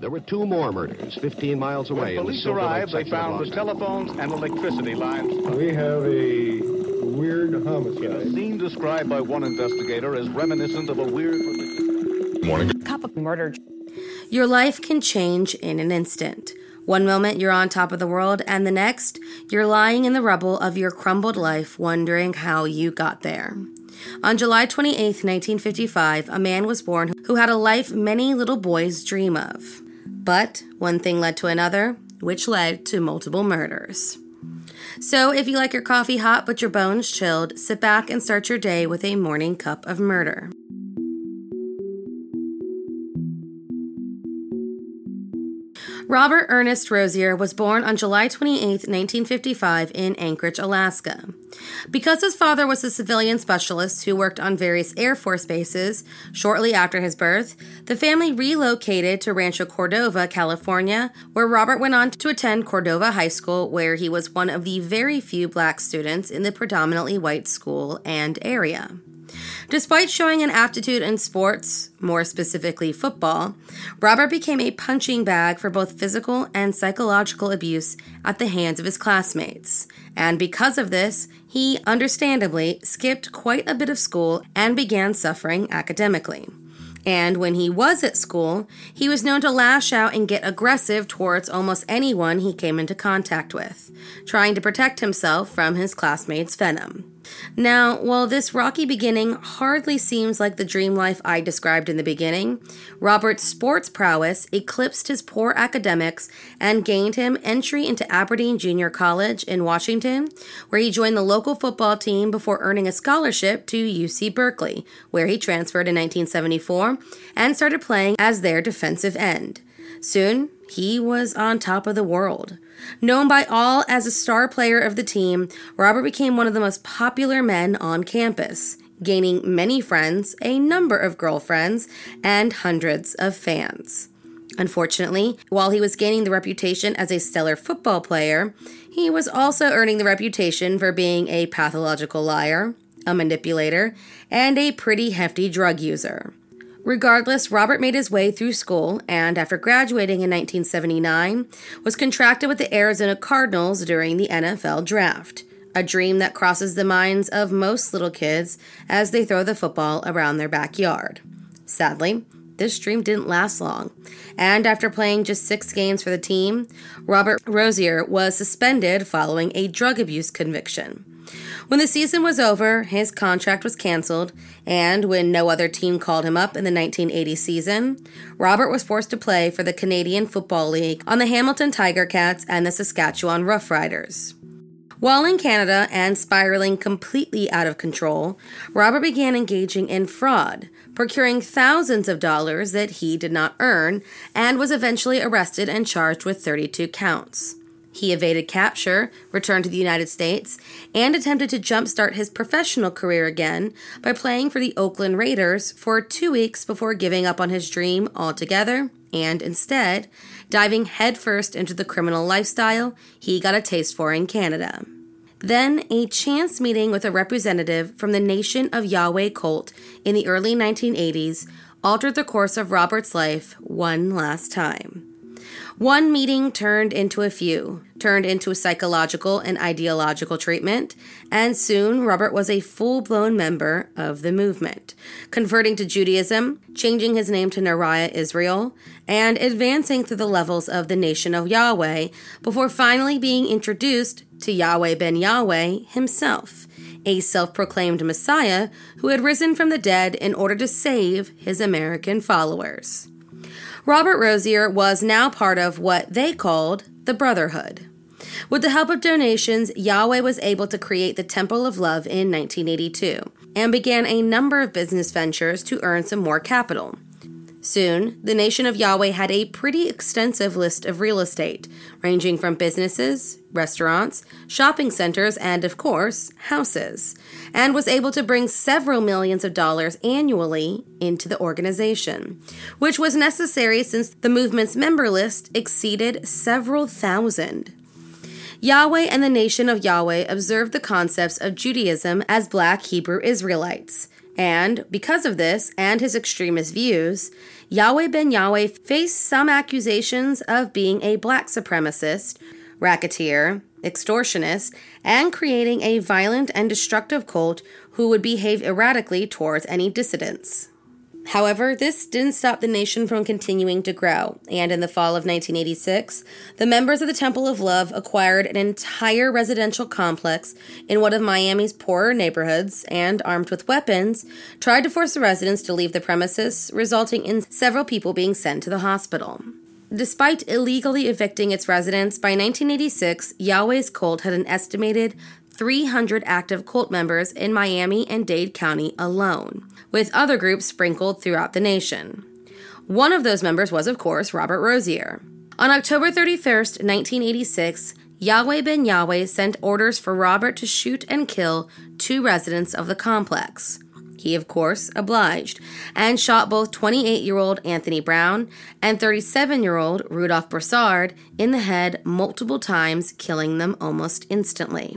there were two more murders 15 miles away. When police arrived, they found the telephones and electricity lines. We have a weird homicide. In a scene described by one investigator as reminiscent of a weird. Morning. Cup of murder. Your life can change in an instant. One moment you're on top of the world, and the next, you're lying in the rubble of your crumbled life, wondering how you got there. On July 28, 1955, a man was born who had a life many little boys dream of. But one thing led to another, which led to multiple murders. So, if you like your coffee hot but your bones chilled, sit back and start your day with a morning cup of murder. Robert Ernest Rozier was born on July 28, 1955, in Anchorage, Alaska. Because his father was a civilian specialist who worked on various Air Force bases, shortly after his birth, the family relocated to Rancho Cordova, California, where Robert went on to attend Cordova High School, where he was one of the very few black students in the predominantly white school and area. Despite showing an aptitude in sports, more specifically football, Robert became a punching bag for both physical and psychological abuse at the hands of his classmates. And because of this, he understandably skipped quite a bit of school and began suffering academically. And when he was at school, he was known to lash out and get aggressive towards almost anyone he came into contact with, trying to protect himself from his classmates' venom. Now, while this rocky beginning hardly seems like the dream life I described in the beginning, Robert's sports prowess eclipsed his poor academics and gained him entry into Aberdeen Junior College in Washington, where he joined the local football team before earning a scholarship to UC Berkeley, where he transferred in 1974 and started playing as their defensive end. Soon, he was on top of the world. Known by all as a star player of the team, Robert became one of the most popular men on campus, gaining many friends, a number of girlfriends, and hundreds of fans. Unfortunately, while he was gaining the reputation as a stellar football player, he was also earning the reputation for being a pathological liar, a manipulator, and a pretty hefty drug user. Regardless, Robert made his way through school and, after graduating in 1979, was contracted with the Arizona Cardinals during the NFL draft. A dream that crosses the minds of most little kids as they throw the football around their backyard. Sadly, this dream didn't last long, and after playing just six games for the team, Robert Rozier was suspended following a drug abuse conviction. When the season was over, his contract was canceled, and when no other team called him up in the 1980 season, Robert was forced to play for the Canadian Football League on the Hamilton Tiger Cats and the Saskatchewan Roughriders. While in Canada and spiraling completely out of control, Robert began engaging in fraud, procuring thousands of dollars that he did not earn, and was eventually arrested and charged with 32 counts. He evaded capture, returned to the United States, and attempted to jumpstart his professional career again by playing for the Oakland Raiders for two weeks before giving up on his dream altogether and instead diving headfirst into the criminal lifestyle he got a taste for in Canada. Then, a chance meeting with a representative from the Nation of Yahweh cult in the early 1980s altered the course of Robert's life one last time. One meeting turned into a few, turned into a psychological and ideological treatment, and soon Robert was a full blown member of the movement, converting to Judaism, changing his name to Nariah Israel, and advancing through the levels of the nation of Yahweh before finally being introduced to Yahweh ben Yahweh himself, a self proclaimed Messiah who had risen from the dead in order to save his American followers. Robert Rozier was now part of what they called the Brotherhood. With the help of donations, Yahweh was able to create the Temple of Love in 1982 and began a number of business ventures to earn some more capital. Soon, the Nation of Yahweh had a pretty extensive list of real estate, ranging from businesses, restaurants, shopping centers, and, of course, houses, and was able to bring several millions of dollars annually into the organization, which was necessary since the movement's member list exceeded several thousand. Yahweh and the Nation of Yahweh observed the concepts of Judaism as black Hebrew Israelites. And because of this and his extremist views, Yahweh Ben Yahweh faced some accusations of being a black supremacist, racketeer, extortionist, and creating a violent and destructive cult who would behave erratically towards any dissidents. However, this didn't stop the nation from continuing to grow, and in the fall of 1986, the members of the Temple of Love acquired an entire residential complex in one of Miami's poorer neighborhoods and, armed with weapons, tried to force the residents to leave the premises, resulting in several people being sent to the hospital. Despite illegally evicting its residents, by 1986, Yahweh's cult had an estimated 300 active cult members in Miami and Dade County alone, with other groups sprinkled throughout the nation. One of those members was, of course, Robert Rozier. On October 31st, 1986, Yahweh Ben Yahweh sent orders for Robert to shoot and kill two residents of the complex. He, of course, obliged and shot both 28 year old Anthony Brown and 37 year old Rudolph Broussard in the head multiple times, killing them almost instantly.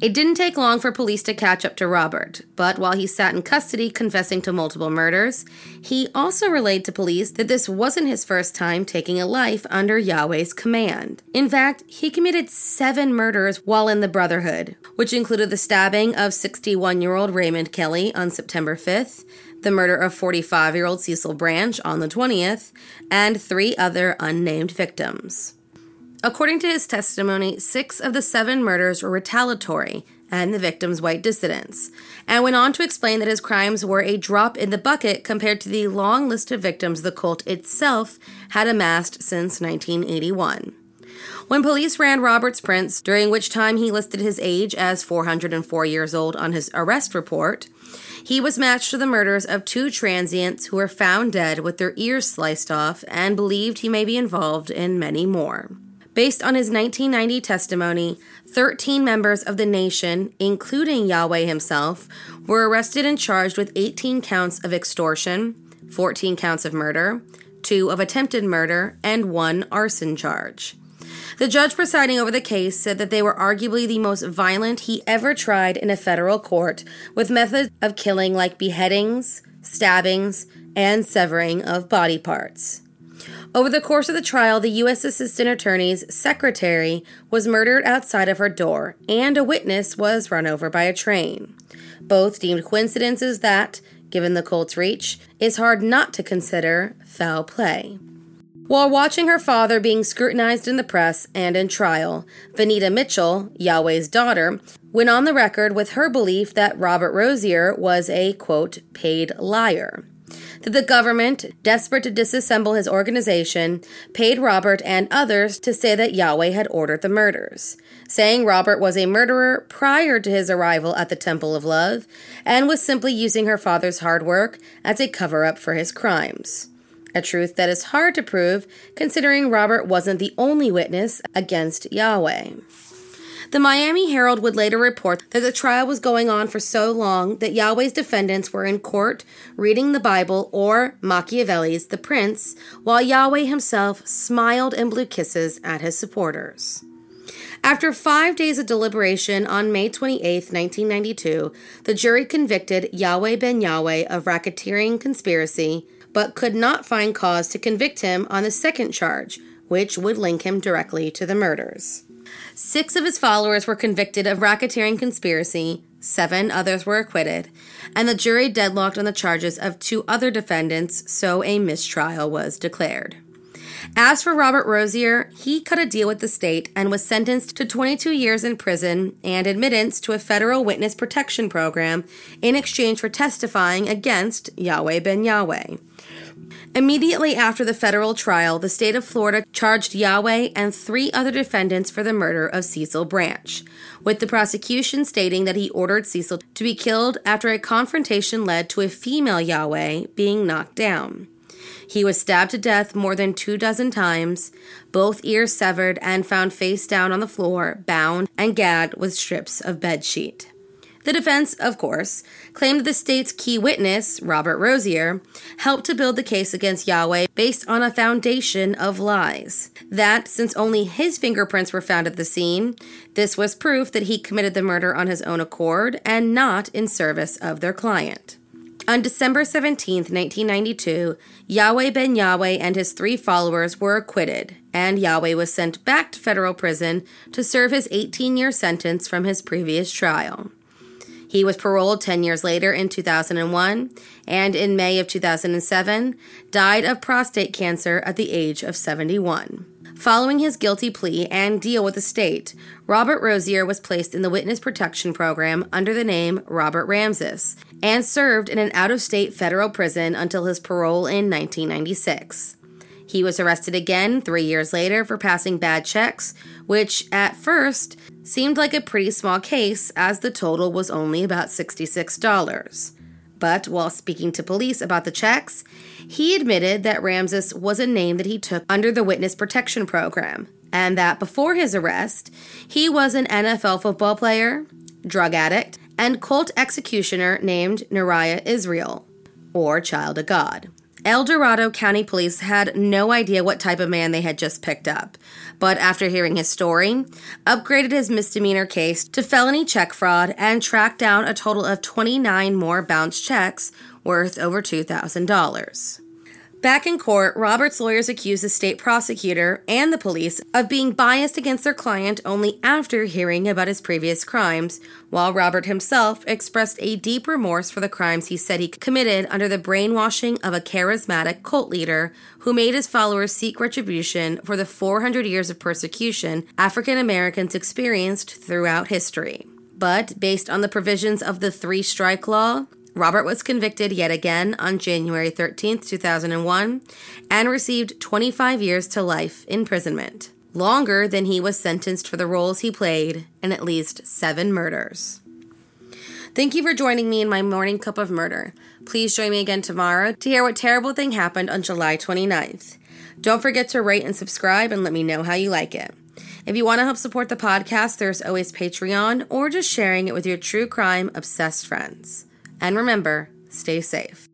It didn't take long for police to catch up to Robert, but while he sat in custody confessing to multiple murders, he also relayed to police that this wasn't his first time taking a life under Yahweh's command. In fact, he committed seven murders while in the Brotherhood, which included the stabbing of 61 year old Raymond Kelly on September 5th, the murder of 45 year old Cecil Branch on the 20th, and three other unnamed victims. According to his testimony, six of the seven murders were retaliatory and the victims white dissidents, and went on to explain that his crimes were a drop in the bucket compared to the long list of victims the cult itself had amassed since 1981. When police ran Robert's prints, during which time he listed his age as 404 years old on his arrest report, he was matched to the murders of two transients who were found dead with their ears sliced off and believed he may be involved in many more. Based on his 1990 testimony, 13 members of the nation, including Yahweh himself, were arrested and charged with 18 counts of extortion, 14 counts of murder, 2 of attempted murder, and 1 arson charge. The judge presiding over the case said that they were arguably the most violent he ever tried in a federal court, with methods of killing like beheadings, stabbings, and severing of body parts. Over the course of the trial, the U.S. Assistant Attorney's secretary was murdered outside of her door, and a witness was run over by a train. Both deemed coincidences that, given the cult's reach, is hard not to consider foul play. While watching her father being scrutinized in the press and in trial, Vanita Mitchell, Yahweh's daughter, went on the record with her belief that Robert Rozier was a, quote, paid liar that the government, desperate to disassemble his organization, paid Robert and others to say that Yahweh had ordered the murders, saying Robert was a murderer prior to his arrival at the Temple of Love and was simply using her father's hard work as a cover up for his crimes. A truth that is hard to prove considering Robert wasn't the only witness against Yahweh. The Miami Herald would later report that the trial was going on for so long that Yahweh's defendants were in court reading the Bible or Machiavelli's The Prince, while Yahweh himself smiled and blew kisses at his supporters. After five days of deliberation on May 28, 1992, the jury convicted Yahweh Ben Yahweh of racketeering conspiracy, but could not find cause to convict him on the second charge, which would link him directly to the murders. Six of his followers were convicted of racketeering conspiracy, seven others were acquitted, and the jury deadlocked on the charges of two other defendants, so a mistrial was declared. As for Robert Rozier, he cut a deal with the state and was sentenced to 22 years in prison and admittance to a federal witness protection program in exchange for testifying against Yahweh Ben Yahweh. Immediately after the federal trial, the state of Florida charged Yahweh and three other defendants for the murder of Cecil Branch, with the prosecution stating that he ordered Cecil to be killed after a confrontation led to a female Yahweh being knocked down. He was stabbed to death more than two dozen times, both ears severed, and found face down on the floor, bound and gagged with strips of bedsheet. The defense, of course, claimed the state's key witness, Robert Rozier, helped to build the case against Yahweh based on a foundation of lies. That, since only his fingerprints were found at the scene, this was proof that he committed the murder on his own accord and not in service of their client. On December 17, 1992, Yahweh Ben Yahweh and his three followers were acquitted, and Yahweh was sent back to federal prison to serve his 18 year sentence from his previous trial. He was paroled 10 years later in 2001, and in May of 2007, died of prostate cancer at the age of 71. Following his guilty plea and deal with the state, Robert Rozier was placed in the Witness Protection Program under the name Robert Ramses and served in an out of state federal prison until his parole in 1996. He was arrested again three years later for passing bad checks, which at first seemed like a pretty small case as the total was only about $66. But while speaking to police about the checks, he admitted that Ramses was a name that he took under the Witness Protection Program, and that before his arrest, he was an NFL football player, drug addict, and cult executioner named Neriah Israel, or Child of God. El Dorado County Police had no idea what type of man they had just picked up, but after hearing his story, upgraded his misdemeanor case to felony check fraud and tracked down a total of 29 more bounced checks worth over $2,000. Back in court, Robert's lawyers accused the state prosecutor and the police of being biased against their client only after hearing about his previous crimes, while Robert himself expressed a deep remorse for the crimes he said he committed under the brainwashing of a charismatic cult leader who made his followers seek retribution for the 400 years of persecution African Americans experienced throughout history. But based on the provisions of the three strike law, Robert was convicted yet again on January 13, 2001, and received 25 years to life imprisonment, longer than he was sentenced for the roles he played in at least seven murders. Thank you for joining me in my morning cup of murder. Please join me again tomorrow to hear what terrible thing happened on July 29th. Don't forget to rate and subscribe and let me know how you like it. If you want to help support the podcast, there's always Patreon or just sharing it with your true crime obsessed friends. And remember, stay safe.